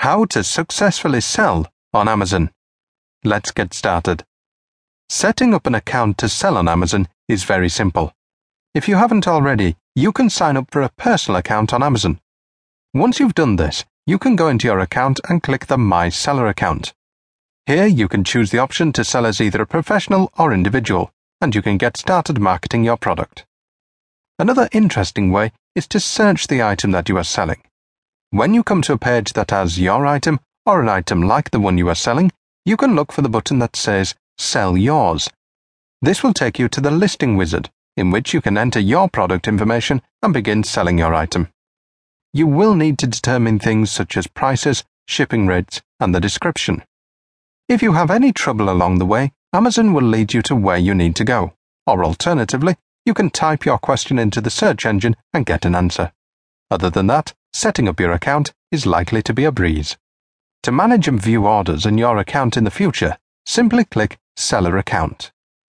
How to successfully sell on Amazon. Let's get started. Setting up an account to sell on Amazon is very simple. If you haven't already, you can sign up for a personal account on Amazon. Once you've done this, you can go into your account and click the My Seller account. Here you can choose the option to sell as either a professional or individual, and you can get started marketing your product. Another interesting way is to search the item that you are selling. When you come to a page that has your item or an item like the one you are selling, you can look for the button that says Sell Yours. This will take you to the listing wizard, in which you can enter your product information and begin selling your item. You will need to determine things such as prices, shipping rates, and the description. If you have any trouble along the way, Amazon will lead you to where you need to go, or alternatively, you can type your question into the search engine and get an answer. Other than that, setting up your account is likely to be a breeze. To manage and view orders in your account in the future, simply click Seller Account.